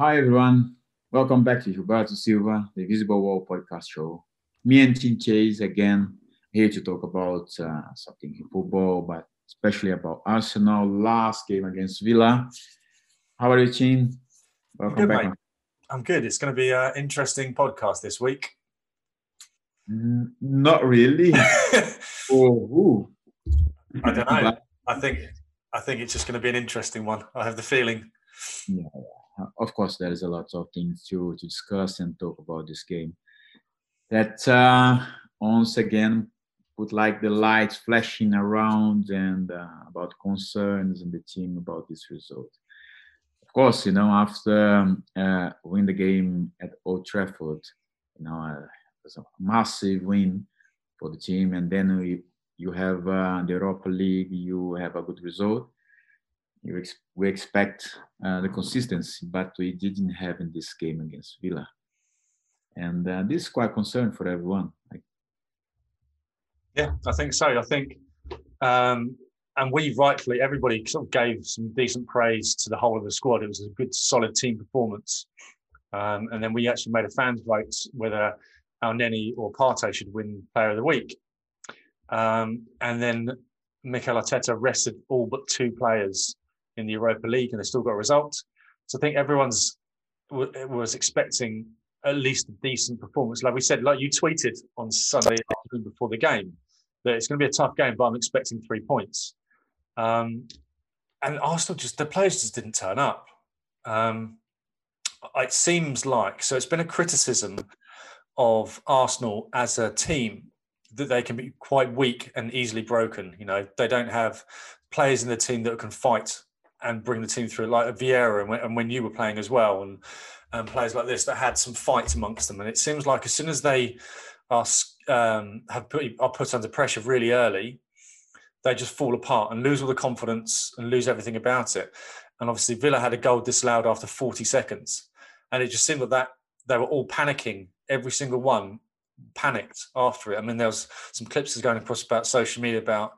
Hi, everyone. Welcome back to Gilberto Silva, the Visible Wall podcast show. Me and Tim Chase again here to talk about uh, something in football, but especially about Arsenal last game against Villa. How are you, Tim? Welcome good, back. Mate. I'm good. It's going to be an interesting podcast this week. Mm, not really. oh, I don't know. I think I think it's just going to be an interesting one. I have the feeling. Yeah, of course, there is a lot of things to to discuss and talk about this game. That uh, once again put like the lights flashing around and uh, about concerns in the team about this result. Of course, you know after um, uh, win the game at Old Trafford, you know uh, it was a massive win for the team, and then we you have uh, the Europa League, you have a good result. Ex- we expect uh, the consistency, but we didn't have in this game against Villa, and uh, this is quite concern for everyone. Like, yeah, I think so. I think, um, and we rightfully, everybody sort of gave some decent praise to the whole of the squad. It was a good, solid team performance, um, and then we actually made a fans vote whether Elneny or Partey should win Player of the Week. Um, and then Mikel Arteta rested all but two players in the Europa League, and they still got a result. So I think everyone's w- was expecting at least a decent performance. Like we said, like you tweeted on Sunday afternoon before the game, that it's going to be a tough game, but I'm expecting three points. Um, and Arsenal just the players just didn't turn up. Um, it seems like so. It's been a criticism of Arsenal as a team that they can be quite weak and easily broken. You know, they don't have players in the team that can fight and bring the team through, like Vieira and when, and when you were playing as well, and, and players like this that had some fight amongst them. And it seems like as soon as they are um, have put are put under pressure really early, they just fall apart and lose all the confidence and lose everything about it. And obviously, Villa had a goal disallowed after 40 seconds, and it just seemed like that they were all panicking, every single one panicked after it. I mean, there was some clips going across about social media about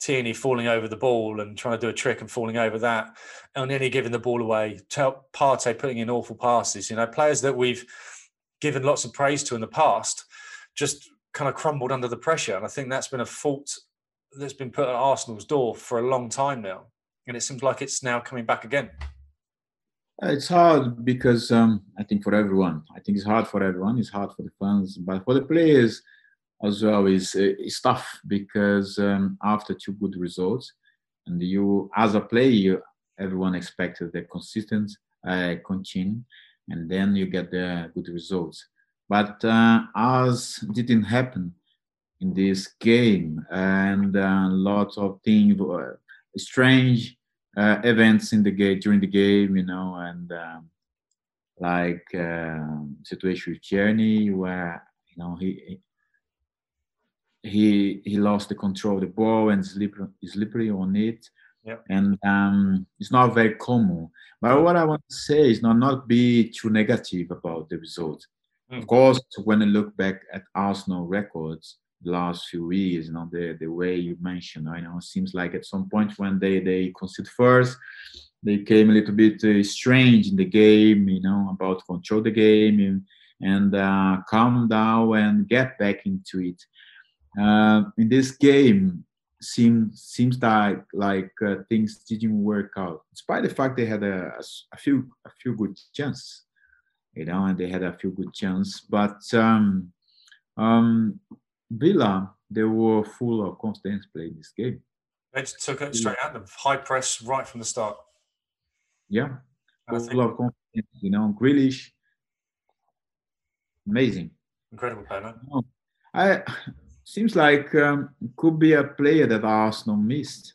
Tierney falling over the ball and trying to do a trick and falling over that, and he giving the ball away. Partey putting in awful passes. You know, players that we've given lots of praise to in the past just kind of crumbled under the pressure, and I think that's been a fault that's been put at Arsenal's door for a long time now, and it seems like it's now coming back again. It's hard because um, I think for everyone, I think it's hard for everyone. It's hard for the fans, but for the players as well, is it's tough because um, after two good results, and you as a player, everyone expected the consistent uh, continue, and then you get the good results. But uh, as didn't happen in this game, and uh, lots of things uh, strange uh, events in the game during the game, you know, and um, like uh, situation with Tierney where you know he he he lost the control of the ball and slippery, slippery on it. Yep. And um, it's not very common. But what I want to say is not not be too negative about the result. Mm. Of course, when I look back at Arsenal records, the last few years, you know, the, the way you mentioned, I know, it seems like at some point when they, they conceded first, they came a little bit uh, strange in the game, you know, about control the game and, and uh, calm down and get back into it. Uh, in this game, seems seems like like uh, things didn't work out, despite the fact they had a, a few a few good chances, you know, and they had a few good chances, but um, um, Villa, they were full of confidence playing this game. They just took it straight at them, high press right from the start. Yeah, full think... of confidence. You know, Grealish, amazing, incredible player. No? I seems like um, could be a player that Arsenal missed.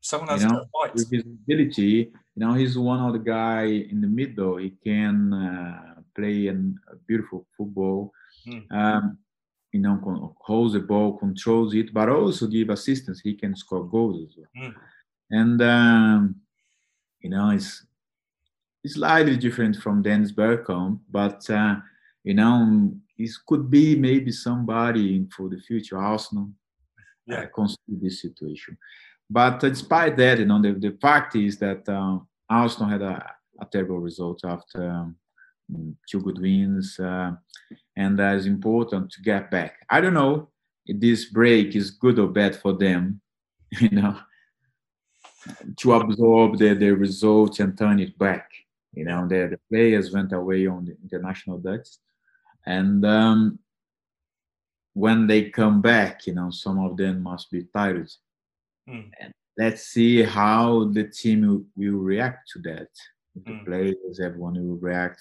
Someone has you know, with his ability. You know, he's one of the guy in the middle. He can uh, play an, a beautiful football. Hmm. Um, you know, holds the ball, controls it, but also give assistance. He can score goals as well. Mm. And um, you know, it's it's slightly different from Dennis Bergkamp, but uh, you know, it could be maybe somebody for the future Arsenal. Yeah, uh, consider this situation. But despite that, you know, the, the fact is that uh, Arsenal had a a terrible result after um, two good wins, uh, and uh, it's important to get back. I don't know if this break is good or bad for them, you know, to absorb the, the results and turn it back. You know, the, the players went away on the international ducks, and um, when they come back, you know, some of them must be tired. Mm. And let's see how the team will, react to that. Mm. The hmm. players, everyone will react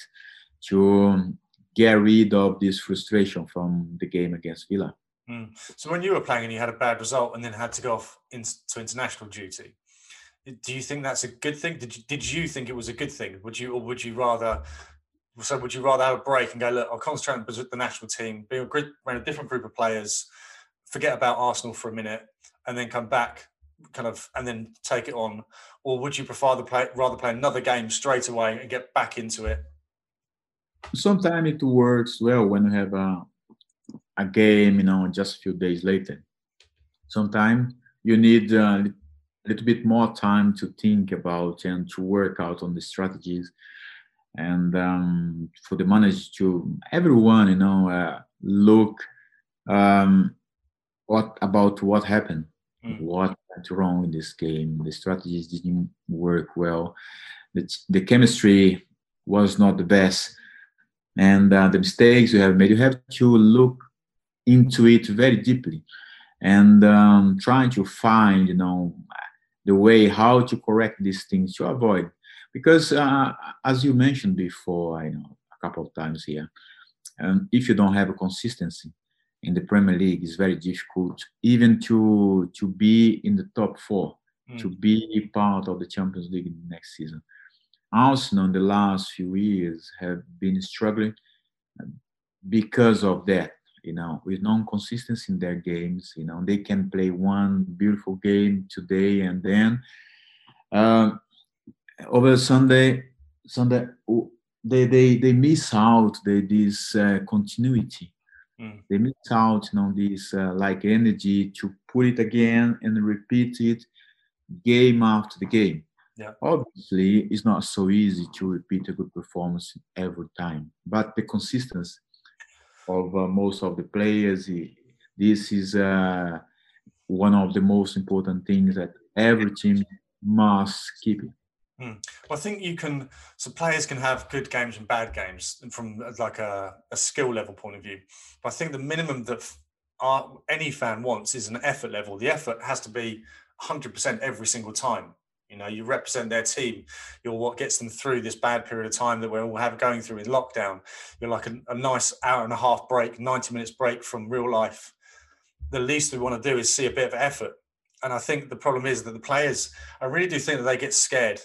to get rid of this frustration from the game against Villa. Mm. So when you were playing and you had a bad result and then had to go off into international duty, do you think that's a good thing? Did you, did you think it was a good thing? Would you or would you rather? So would you rather have a break and go look? I'll concentrate on the national team, be around a different group of players, forget about Arsenal for a minute, and then come back, kind of, and then take it on, or would you prefer the play rather play another game straight away and get back into it? Sometimes it works well when you have a a game, you know, just a few days later. Sometimes you need uh, a little bit more time to think about and to work out on the strategies and um, for the manager to everyone you know uh, look um, what about what happened? Mm. what went wrong in this game? The strategies didn't work well. The, the chemistry was not the best. And uh, the mistakes you have made you have to look into it very deeply and um, trying to find you know the way how to correct these things to avoid because uh, as you mentioned before i know a couple of times here um, if you don't have a consistency in the premier league it's very difficult even to to be in the top four mm. to be part of the champions league next season arsenal in the last few years have been struggling because of that you know, with non-consistency in their games. You know, they can play one beautiful game today and then uh, over Sunday, Sunday they they they miss out the, this uh, continuity. Mm. They miss out, you know, this uh, like energy to put it again and repeat it game after the game. Yeah. Obviously, it's not so easy to repeat a good performance every time, but the consistency of uh, most of the players. This is uh, one of the most important things that every team must keep it. Hmm. Well, I think you can. So players can have good games and bad games from like a, a skill level point of view. But I think the minimum that our, any fan wants is an effort level. The effort has to be 100% every single time. You know, you represent their team. You're what gets them through this bad period of time that we're all have going through in lockdown. You're like a, a nice hour and a half break, 90 minutes break from real life. The least we want to do is see a bit of effort. And I think the problem is that the players, I really do think that they get scared.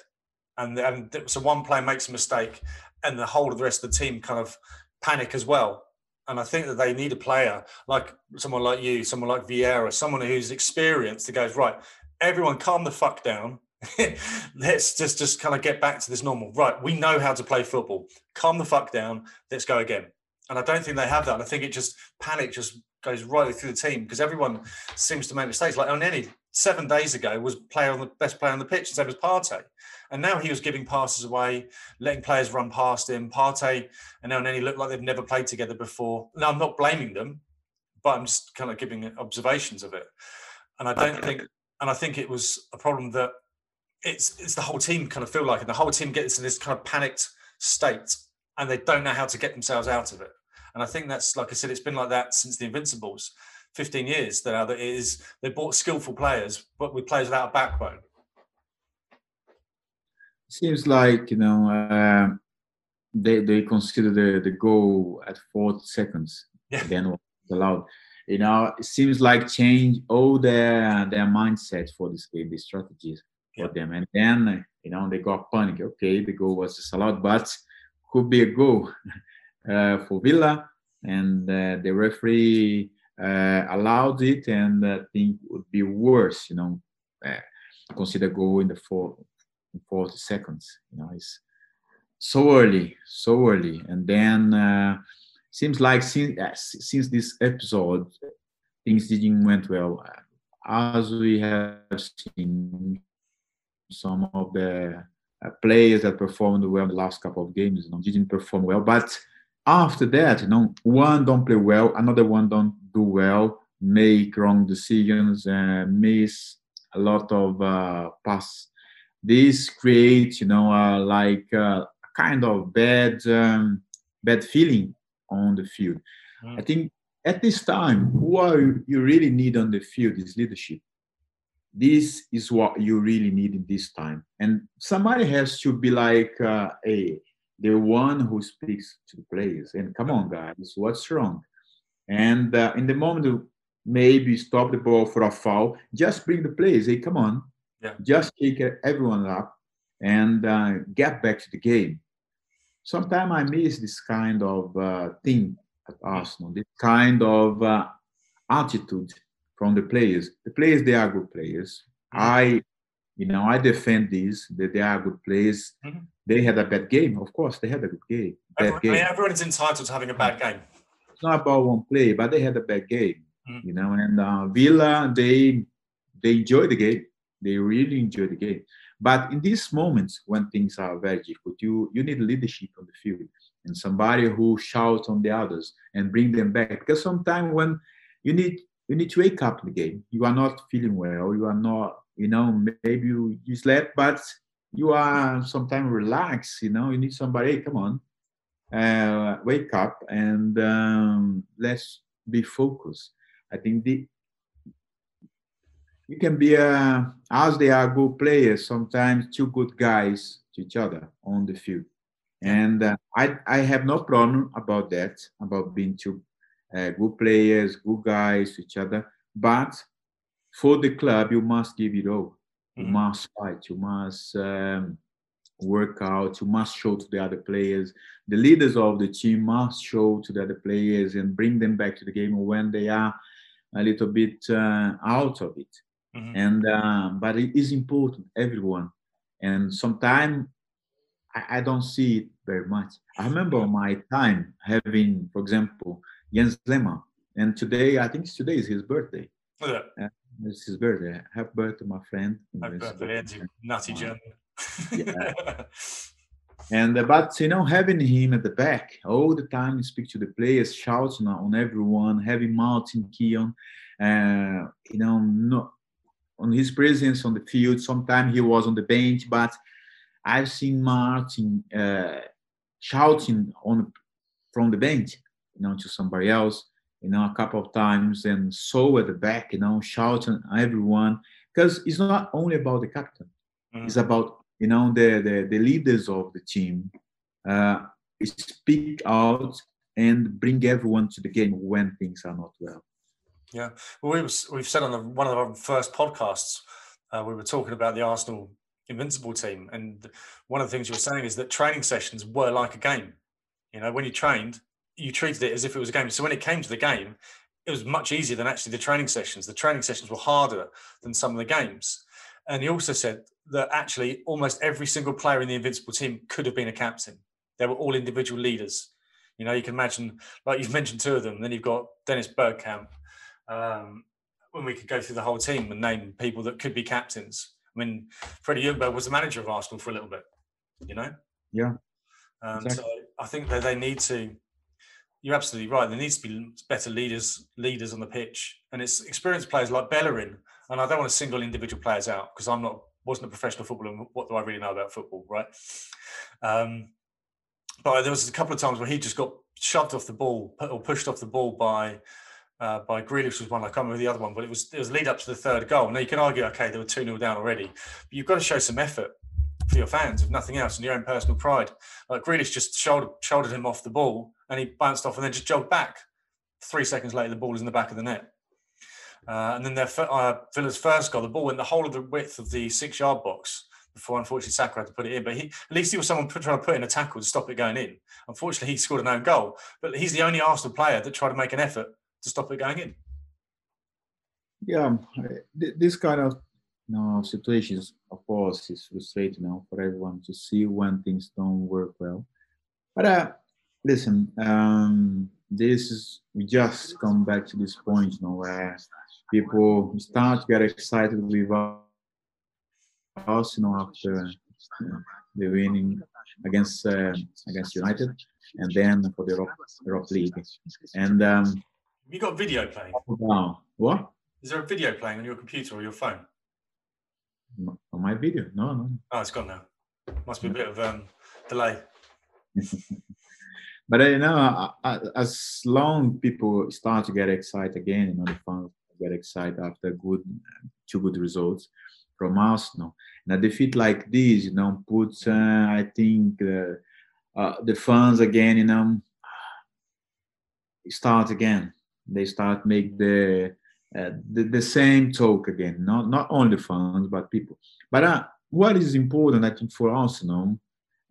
And, and so one player makes a mistake and the whole of the rest of the team kind of panic as well. And I think that they need a player like someone like you, someone like Vieira, someone who's experienced that goes, right, everyone calm the fuck down let's just just kind of get back to this normal. Right, we know how to play football. Calm the fuck down. Let's go again. And I don't think they have that. And I think it just panic just goes right through the team because everyone seems to make mistakes. Like Elneny seven days ago was player on the best player on the pitch, and so was Partey. And now he was giving passes away, letting players run past him. Partey and Elneny looked like they've never played together before. Now I'm not blaming them, but I'm just kind of giving observations of it. And I don't think and I think it was a problem that it's it's the whole team kind of feel like, and the whole team gets in this kind of panicked state, and they don't know how to get themselves out of it. And I think that's like I said, it's been like that since the Invincibles, 15 years. That it is they bought skillful players, but with players without a backbone. Seems like you know uh, they they consider the the goal at 40 seconds. Yeah. Then allowed. You know, it seems like change all their their mindset for this game, the strategies for them. And then, you know, they got panic. Okay, the goal was just allowed but could be a goal uh, for Villa. And uh, the referee uh, allowed it, and I think would be worse, you know, uh, consider goal in the four, 40 seconds. You know, it's so early, so early. And then uh, seems like since, uh, since this episode, things didn't went well. As we have seen some of the uh, players that performed well in the last couple of games, you know, didn't perform well. But after that, you know, one don't play well, another one don't do well, make wrong decisions, and miss a lot of uh, pass. This creates, you know, uh, like uh, a kind of bad, um, bad feeling on the field. Mm. I think at this time, what you really need on the field is leadership. This is what you really need in this time, and somebody has to be like uh, a the one who speaks to the players. And come on, guys, what's wrong? And uh, in the moment, maybe stop the ball for a foul, just bring the players. Hey, come on, yeah. just take everyone up and uh, get back to the game. Sometimes I miss this kind of uh, thing at Arsenal, this kind of uh, attitude from the players. The players, they are good players. Mm-hmm. I, you know, I defend these that they are good players. Mm-hmm. They had a bad game, of course. They had a good game. Everyone, game. I mean, everyone is entitled to having a bad game. It's not about one play, but they had a bad game. Mm-hmm. You know, and uh, Villa, they they enjoy the game. They really enjoy the game. But in these moments when things are very difficult, you you need leadership on the field and somebody who shouts on the others and bring them back. Because sometimes when you need you need to wake up the game, you are not feeling well, you are not, you know, maybe you, you slept, but you are sometimes relaxed, you know, you need somebody, hey, come on, uh, wake up and um, let's be focused. I think the you can be a, as they are good players, sometimes two good guys to each other on the field. And uh, I, I have no problem about that, about being two uh, good players, good guys to each other. But for the club, you must give it all. You mm-hmm. must fight. You must um, work out. You must show to the other players. The leaders of the team must show to the other players and bring them back to the game when they are a little bit uh, out of it. Mm-hmm. And uh, but it is important, everyone. And sometimes I, I, don't see it very much. I remember my time having, for example, Jens Lehmann, and today I think today is his birthday. Yeah. Uh, it's his birthday. Happy birthday, my friend. Happy birthday, Nazi German. yeah. And uh, but you know, having him at the back all the time, speak to the players, shouting on everyone, having Martin Keown, uh, you know, no, on his presence on the field. Sometimes he was on the bench, but I've seen Martin uh, shouting on from the bench, you know, to somebody else, you know, a couple of times, and so at the back, you know, shouting everyone because it's not only about the captain; mm-hmm. it's about you know the, the the leaders of the team uh, speak out and bring everyone to the game when things are not well. Yeah, well, we was, we've said on the, one of our first podcasts, uh, we were talking about the Arsenal Invincible team, and one of the things you were saying is that training sessions were like a game. You know, when you trained, you treated it as if it was a game. So when it came to the game, it was much easier than actually the training sessions. The training sessions were harder than some of the games. And he also said that actually almost every single player in the Invincible team could have been a captain. They were all individual leaders. You know, you can imagine, like you've mentioned two of them. Then you've got Dennis Bergkamp, um, when we could go through the whole team and name people that could be captains. I mean, Freddie Ljungberg was the manager of Arsenal for a little bit, you know? Yeah. Um, exactly. So I think that they need to, you're absolutely right. There needs to be better leaders leaders on the pitch. And it's experienced players like Bellerin. And I don't want to single individual players out because I'm not, wasn't a professional footballer. What do I really know about football, right? Um, but there was a couple of times where he just got shoved off the ball or pushed off the ball by uh, by Grealish was one. I can't remember the other one, but it was it was lead up to the third goal. Now you can argue, okay, they were two 0 down already, but you've got to show some effort for your fans, if nothing else, and your own personal pride. Like Grealish just shouldered, shouldered him off the ball, and he bounced off, and then just jogged back. Three seconds later, the ball is in the back of the net. Uh, and then their uh, Villa's first goal, the ball went the whole of the width of the six-yard box before, unfortunately, Saka had to put it in. But he, at least he was someone trying to put in a tackle to stop it going in. Unfortunately, he scored an own goal. But he's the only Arsenal player that tried to make an effort to stop it going in. Yeah, this kind of you know, situations, of course, is frustrating now for everyone to see when things don't work well. But uh, listen, um, this is we just come back to this point, you know, where people start to get excited with us, you know, after the winning against uh, against United, and then for the Europe, Europe League. And um, you got video playing? Wow. What? Is there a video playing on your computer or your phone? On my video? No, no. Oh, it's gone now. Must be a bit of um, delay. but you know, as long people start to get excited again, you know, the fans get excited after good, two good results from Arsenal. And a defeat like this, you know, puts, uh, I think, uh, uh, the fans again, you know, start again. They start make the uh, the, the same talk again. Not not only fans, but people. But uh, what is important, I think, for Arsenal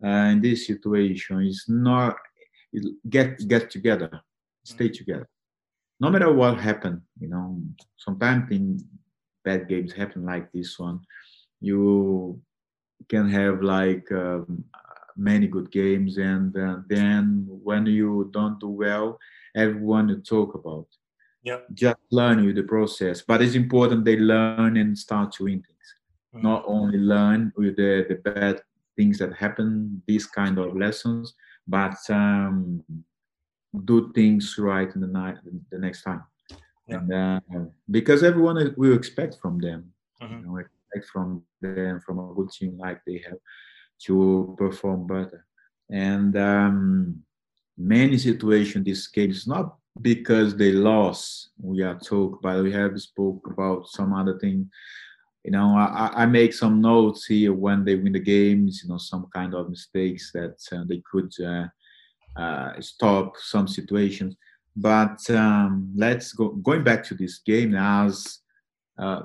uh, in this situation is not get get together, stay mm. together. No matter what happened, you know, sometimes in bad games happen like this one. You can have like um, many good games, and uh, then when you don't do well, everyone to talk about. Yeah. Just learn with the process, but it's important they learn and start doing things. Mm-hmm. Not only learn with the, the bad things that happen, these kind of lessons, but um, do things right in the night the next time. Yeah. And, uh, because everyone will expect from them, mm-hmm. you know, expect from them from a good team like they have to perform better. And um, many situations this game is not because they lost. We are talk but we have spoke about some other thing. You know I, I make some notes here when they win the games you know some kind of mistakes that uh, they could uh, uh, stop some situations. But um, let's go going back to this game as uh,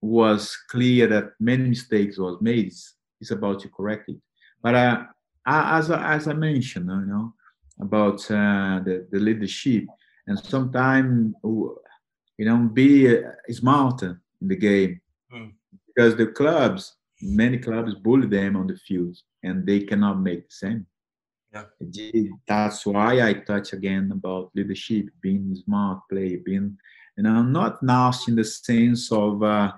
was clear that many mistakes was made it's about to correct it. But uh, as, as i mentioned you know about uh, the, the leadership. And sometimes you know be smarter in the game. Mm. because the clubs many clubs bully them on the field and they cannot make the same. Yeah. that's why i touch again about leadership being smart play being you know not nasty in the sense of uh,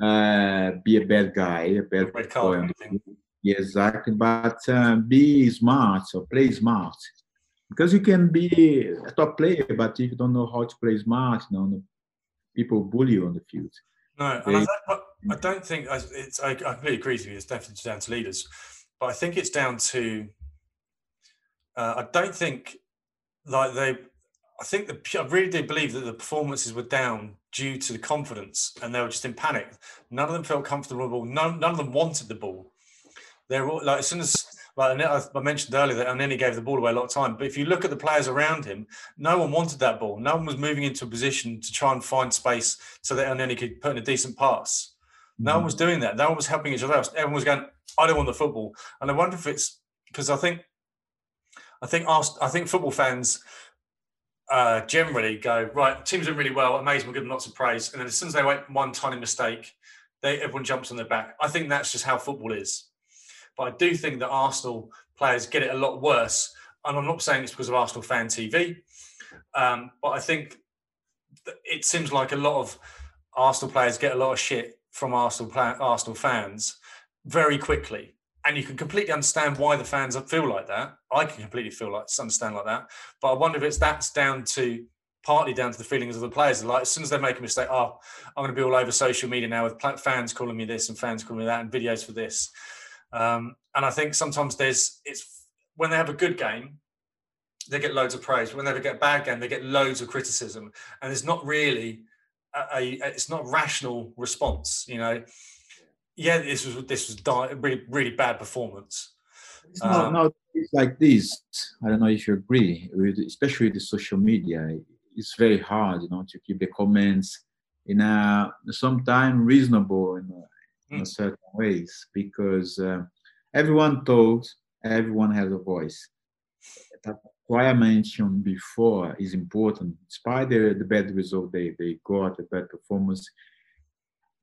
uh, be a bad guy a bad boy yeah, exactly but uh, be smart or play smart because you can be a top player, but if you don't know how to play smart, you know, people bully you on the field. No, and I, I, don't think it's. I, I completely agree with you. It's definitely down to leaders, but I think it's down to. Uh, I don't think like they. I think the, I really do believe that the performances were down due to the confidence, and they were just in panic. None of them felt comfortable. None, none of them wanted the ball. They're all, like as soon as like I mentioned earlier that Elneny gave the ball away a lot of time. But if you look at the players around him, no one wanted that ball. No one was moving into a position to try and find space so that Elneny could put in a decent pass. No mm-hmm. one was doing that. No one was helping each other else. Everyone was going, I don't want the football. And I wonder if it's because I think I think I think football fans uh, generally go, right, teams are really well, amazing, we're good, lots of praise. And then as soon as they make one tiny mistake, they everyone jumps on their back. I think that's just how football is. But I do think that Arsenal players get it a lot worse. And I'm not saying it's because of Arsenal fan TV, um, but I think it seems like a lot of Arsenal players get a lot of shit from Arsenal Arsenal fans very quickly. And you can completely understand why the fans feel like that. I can completely feel like understand like that. But I wonder if it's that's down to partly down to the feelings of the players. Like as soon as they make a mistake, oh, I'm going to be all over social media now with fans calling me this and fans calling me that and videos for this. Um, and I think sometimes there's it's when they have a good game, they get loads of praise. When they get a bad game, they get loads of criticism, and it's not really a, a it's not rational response. You know, yeah, this was this was di- really really bad performance. It's not, um, no, it's like this. I don't know if you agree, with, especially the social media. It's very hard, you know, to keep the comments in a sometimes reasonable in a, in certain ways because uh, everyone talks, everyone has a voice. That's why I mentioned before is important. Despite the, the bad result they, they got, the bad performance,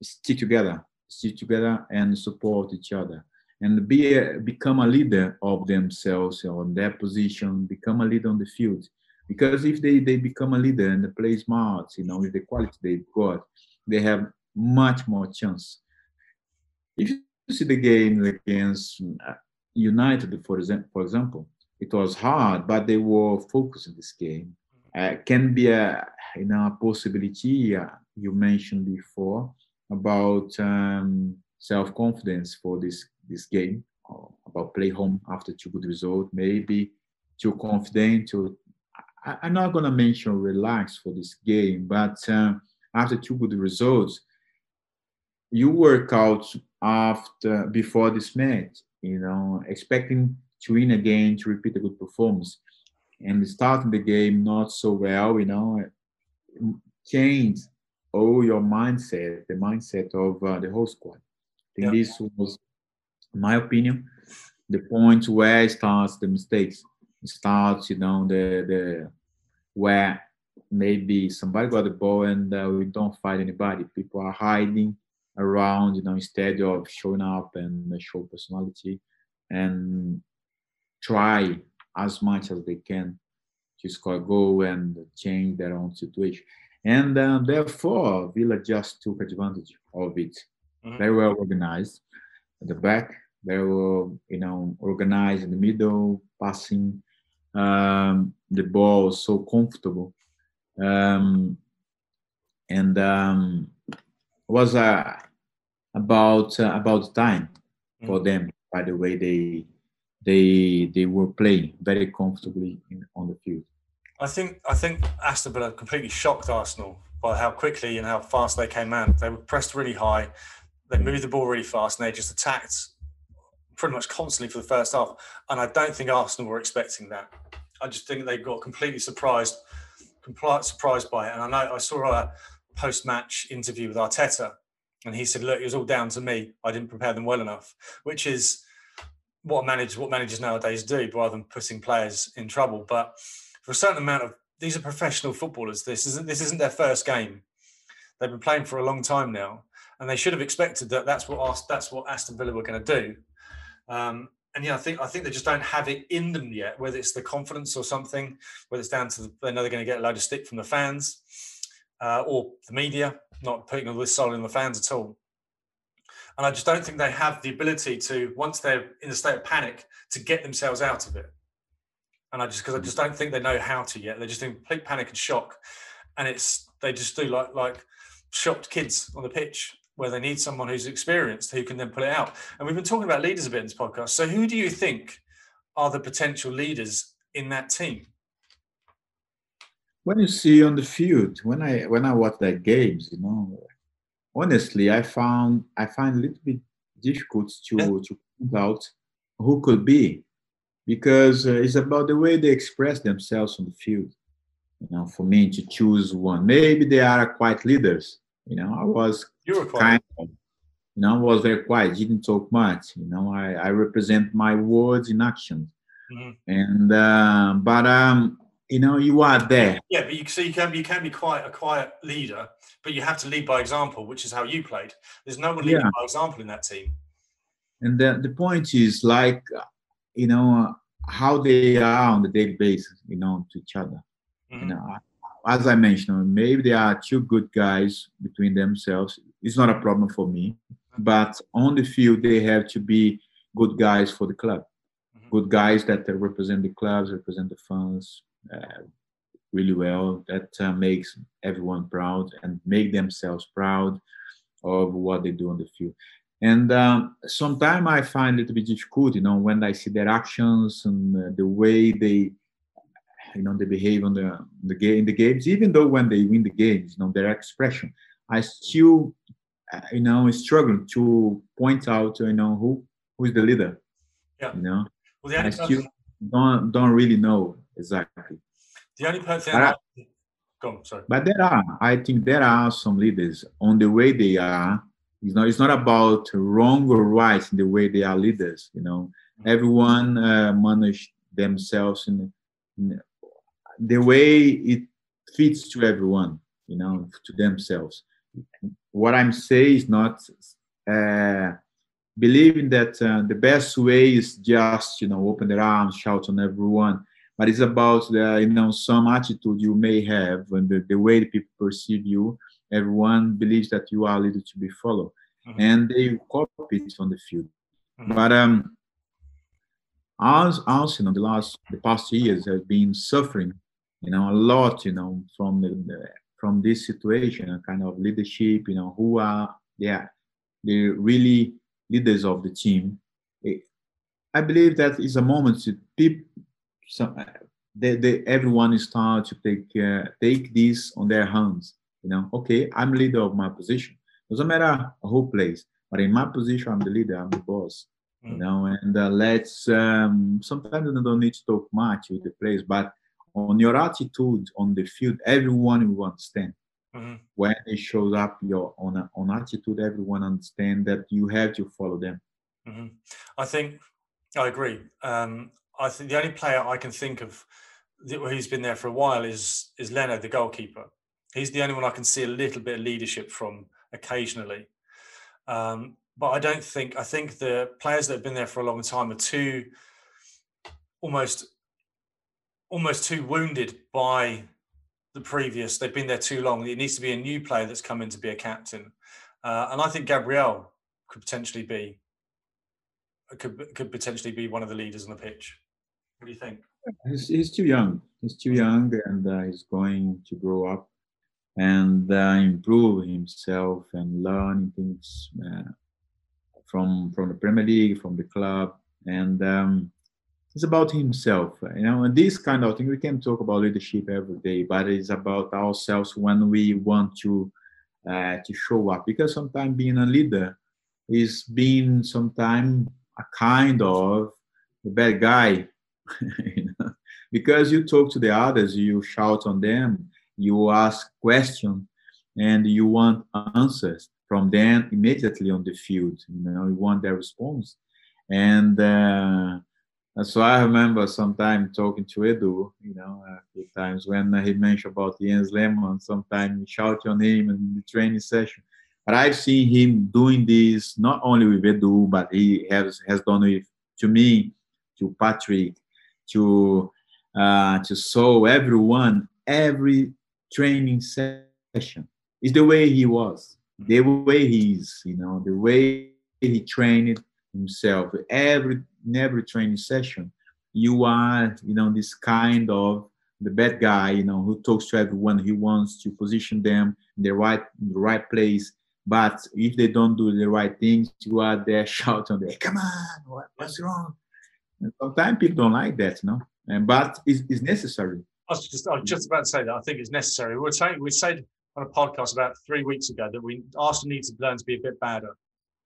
stick together, stick together and support each other. And be a, become a leader of themselves on their position, become a leader on the field. Because if they, they become a leader and they play smart, you know, with the quality they've got, they have much more chance if you see the game against uh, United, for example, for example, it was hard, but they were focused in this game. Uh, can be a you know a possibility uh, you mentioned before about um, self confidence for this this game about play home after two good results, maybe too confident. To, I, am not gonna mention relax for this game, but uh, after two good results, you work out after before this match. You know, expecting to win again to repeat a good performance, and starting the game not so well. You know, change all your mindset, the mindset of uh, the whole squad. I think yeah. this was in my opinion, the point where it starts the mistakes. It starts, you know, the the where maybe somebody got the ball and uh, we don't fight anybody. People are hiding around, you know, instead of showing up and show personality and try as much as they can to score a goal and change their own situation. And uh, therefore, Villa just took advantage of it. Mm-hmm. Very well organized at the back. They were, you know, organized in the middle, passing um, the ball so comfortable. Um, and um, was uh, about uh, about time for mm. them. By the way, they they they were playing very comfortably in, on the field. I think I think Aston Villa completely shocked Arsenal by how quickly and how fast they came out. They were pressed really high they moved the ball really fast and they just attacked pretty much constantly for the first half. And I don't think Arsenal were expecting that. I just think they got completely surprised, completely surprised by it. And I know I saw a post-match interview with Arteta, and he said, "Look, it was all down to me. I didn't prepare them well enough," which is what managers what managers nowadays do, rather than putting players in trouble. But for a certain amount of these are professional footballers. This isn't this isn't their first game. They've been playing for a long time now, and they should have expected that that's what that's what Aston Villa were going to do. Um, and yeah, I think I think they just don't have it in them yet. Whether it's the confidence or something, whether it's down to the, they know they're going to get a load of stick from the fans uh, or the media, not putting all this solid on the fans at all. And I just don't think they have the ability to once they're in a state of panic to get themselves out of it. And I just because I just don't think they know how to yet. They're just in complete panic and shock, and it's they just do like like shocked kids on the pitch where they need someone who's experienced who can then pull it out. And we've been talking about leaders a bit in this podcast. So who do you think are the potential leaders in that team? When you see on the field, when I when I watch that games, you know, honestly, I found I find a little bit difficult to yeah. to find out who could be, because uh, it's about the way they express themselves on the field. You know, for me to choose one, maybe they are quite leaders, you know, I was you were kind of, you know, I was very quiet, didn't talk much. You know, I, I represent my words in action. Mm-hmm. And uh, but um, you know, you are there. Yeah, but you so you can you can be quite a quiet leader, but you have to lead by example, which is how you played. There's no one leading yeah. by example in that team. And the, the point is like, you know, how they are on the daily basis, you know, to each other. Mm-hmm. You know, as I mentioned, maybe there are two good guys between themselves. It's not a problem for me, but on the field they have to be good guys for the club, mm-hmm. good guys that represent the clubs, represent the fans uh, really well. That uh, makes everyone proud and make themselves proud of what they do on the field. And um, sometimes I find it a bit difficult, you know, when I see their actions and uh, the way they you know, they behave on the the game in the games, even though when they win the games, you know, their expression. I still, uh, you know, struggle to point out, you know, who who is the leader. Yeah. You know, well, I still don't don't really know exactly. The only person. I, Go on, sorry. But there are, I think, there are some leaders on the way they are. It's not. It's not about wrong or right in the way they are leaders. You know, mm-hmm. everyone uh, manage themselves in, in the way it fits to everyone, you know, to themselves. What I'm saying is not uh, believing that uh, the best way is just, you know, open their arms, shout on everyone, but it's about the, you know, some attitude you may have and the, the way the people perceive you. Everyone believes that you are a leader to be followed. mm-hmm. and they copy it on the field. Mm-hmm. But um, us, Arsenal, the last the past years have been suffering, you know, a lot, you know, from the, the from this situation, a kind of leadership, you know, who are yeah, the really leaders of the team. I believe that is a moment to people, some, they, they, everyone start to take uh, take this on their hands. You know, okay, I'm leader of my position. Doesn't matter who plays, but in my position, I'm the leader. I'm the boss. Mm. You know, and uh, let's. Um, sometimes you don't need to talk much with the players, but on your attitude on the field, everyone will understand. Mm-hmm. When it shows up your on on attitude, everyone understand that you have to follow them. Mm-hmm. I think I agree. Um, I think the only player I can think of who's been there for a while is is Leno, the goalkeeper. He's the only one I can see a little bit of leadership from occasionally. Um, but I don't think I think the players that have been there for a long time are too almost almost too wounded by the previous. They've been there too long. It needs to be a new player that's come in to be a captain, uh, and I think Gabriel could potentially be could could potentially be one of the leaders on the pitch. What do you think? He's, he's too young. He's too young, and uh, he's going to grow up and uh, improve himself and learn things uh, from from the Premier League, from the club, and um, it's about himself. You know, and this kind of thing we can talk about leadership every day, but it's about ourselves when we want to uh, to show up. Because sometimes being a leader is being sometimes a kind of a bad guy. you know? Because you talk to the others, you shout on them, you ask questions, and you want answers from them immediately on the field. You know, you want their response. And uh, so I remember sometime talking to Edu, you know, a few times when he mentioned about Jens Lehmann, sometimes shout on him in the training session. But I've seen him doing this not only with Edu, but he has has done it to me, to Patrick, to uh, to show everyone every training session. Is the way he was, the way he is, you know, the way he trained himself. Every in every training session, you are, you know, this kind of the bad guy, you know, who talks to everyone. He wants to position them in the right in the right place but if they don't do the right things, you are there shouting, "Come on, what, what's wrong?" And sometimes people don't like that, no. And but it's, it's necessary. I was just, I was just about to say that. I think it's necessary. We saying, we said on a podcast about three weeks ago that we Arsenal need to learn to be a bit badder.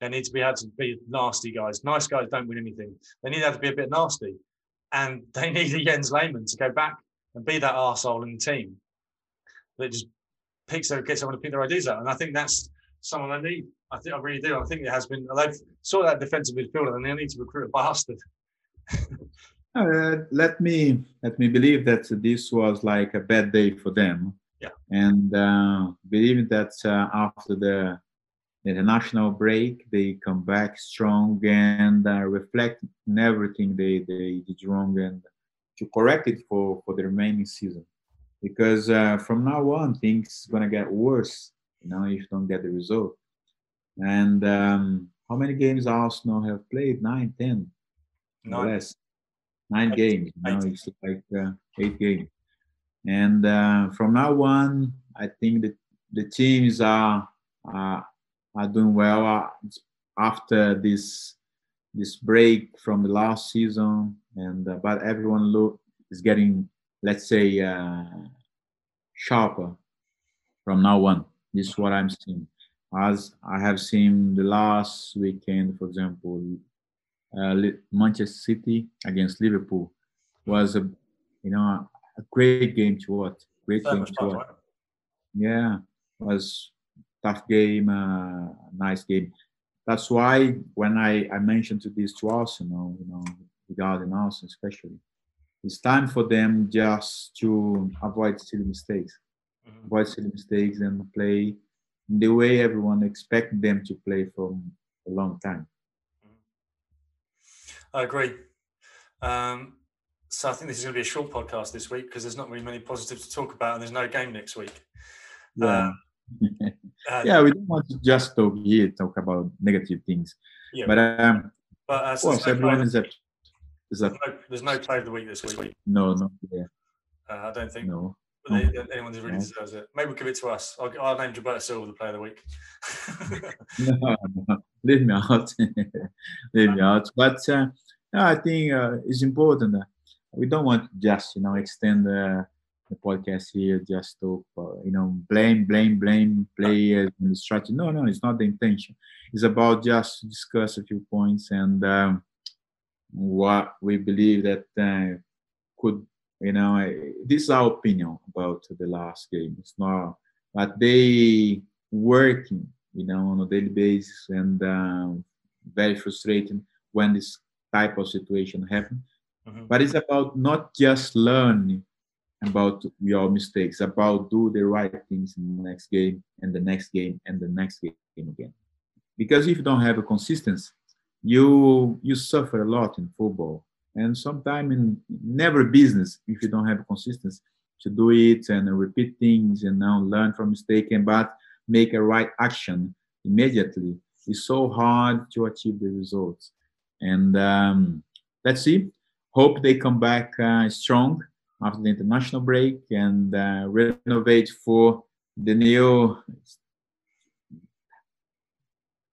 They need to be able to be nasty guys. Nice guys don't win anything. They need to have to be a bit nasty, and they need a Jens Lehmann to go back and be that arsehole in the team that just picks their gets someone to pick their ideas out. And I think that's someone I need. I think I really do. I think it has been. They've saw that defensive midfielder, and they need to recruit a bastard. Uh, let me let me believe that this was like a bad day for them. Yeah. And uh, believe that uh, after the international break, they come back strong and uh, reflect on everything they, they did wrong and to correct it for, for the remaining season. Because uh, from now on, things gonna get worse you know, if you don't get the result. And um, how many games Arsenal have played? Nine, ten, nine. less. Nine eight. games. You know, it's like uh, eight games. And uh, from now on, I think that the teams are are, are doing well uh, after this this break from the last season. And uh, but everyone look is getting, let's say, uh, sharper from now on. This is what I'm seeing. As I have seen the last weekend, for example, Manchester City against Liverpool was a you know a, a great game to watch. Great game to watch. Yeah, was tough game, uh, nice game. That's why when I, I mentioned to this to Arsenal, you know, regarding Arsenal especially, it's time for them just to avoid silly mistakes mm-hmm. avoid silly mistakes and play the way everyone expects them to play for a long time. I agree. Um, so I think this is going to be a short podcast this week because there's not really many positives to talk about, and there's no game next week. Yeah, um, uh, yeah, we don't want to just talk here, talk about negative things. Yeah. But um, but uh, so of course, everyone is a is a. There's no, there's no play of the week this week. No, no, yeah. Uh, I don't think. No. no. Anyone who really no. deserves it. Maybe we'll give it to us. I'll, I'll name Gilberto Silva the player of the week. no, no, leave me out. leave me out. But uh, I think uh, it's important. we don't want to just, you know, extend the podcast here just to, uh, you know, blame, blame, blame players and the strategy. No, no, it's not the intention. It's about just discuss a few points and um, what we believe that uh, could, you know, this is our opinion about the last game. It's not, but they working, you know, on a daily basis and um, very frustrating when this type of situation happen. Mm-hmm. But it's about not just learning about your mistakes, about do the right things in the next game and the next game and the next game again. Because if you don't have a consistency, you you suffer a lot in football. And sometimes in never business, if you don't have a consistency to do it and repeat things and now learn from mistake and but make a right action immediately, it's so hard to achieve the results. And um, let's see. Hope they come back uh, strong after the international break and uh, renovate for the new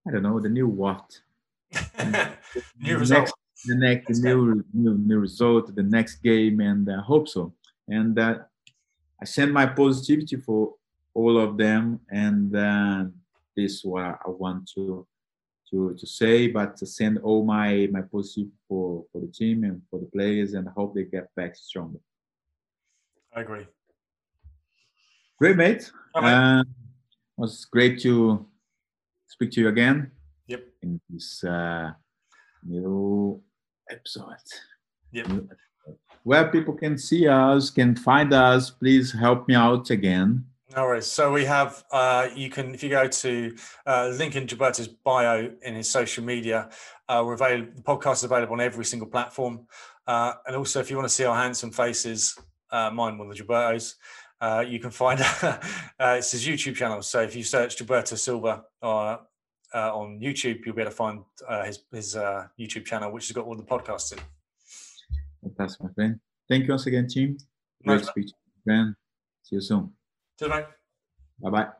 I don't know the new what? New result. next, the next the new, new new result the next game and I uh, hope so. And uh, I send my positivity for all of them and uh, this is what I want to to to say but to send all my my positive for for the team and for the players and hope they get back stronger. I agree. Great, mate. Uh, it was great to speak to you again. Yep. In this uh, new episode. Yep. Where people can see us, can find us, please help me out again. No worries. So we have, uh, you can, if you go to uh, link in Gilberto's bio in his social media, uh, we're available, the podcast is available on every single platform. Uh, and also, if you want to see our handsome faces, uh, mine, one of the Gilbertos. Uh, you can find uh, it's his YouTube channel. So if you search Gilberto Silva uh, uh, on YouTube, you'll be able to find uh, his his uh, YouTube channel, which has got all the podcasts in. Fantastic, my friend. Thank you once again, team. Great nice, speech, man. See you soon. Cheers, mate. Bye bye.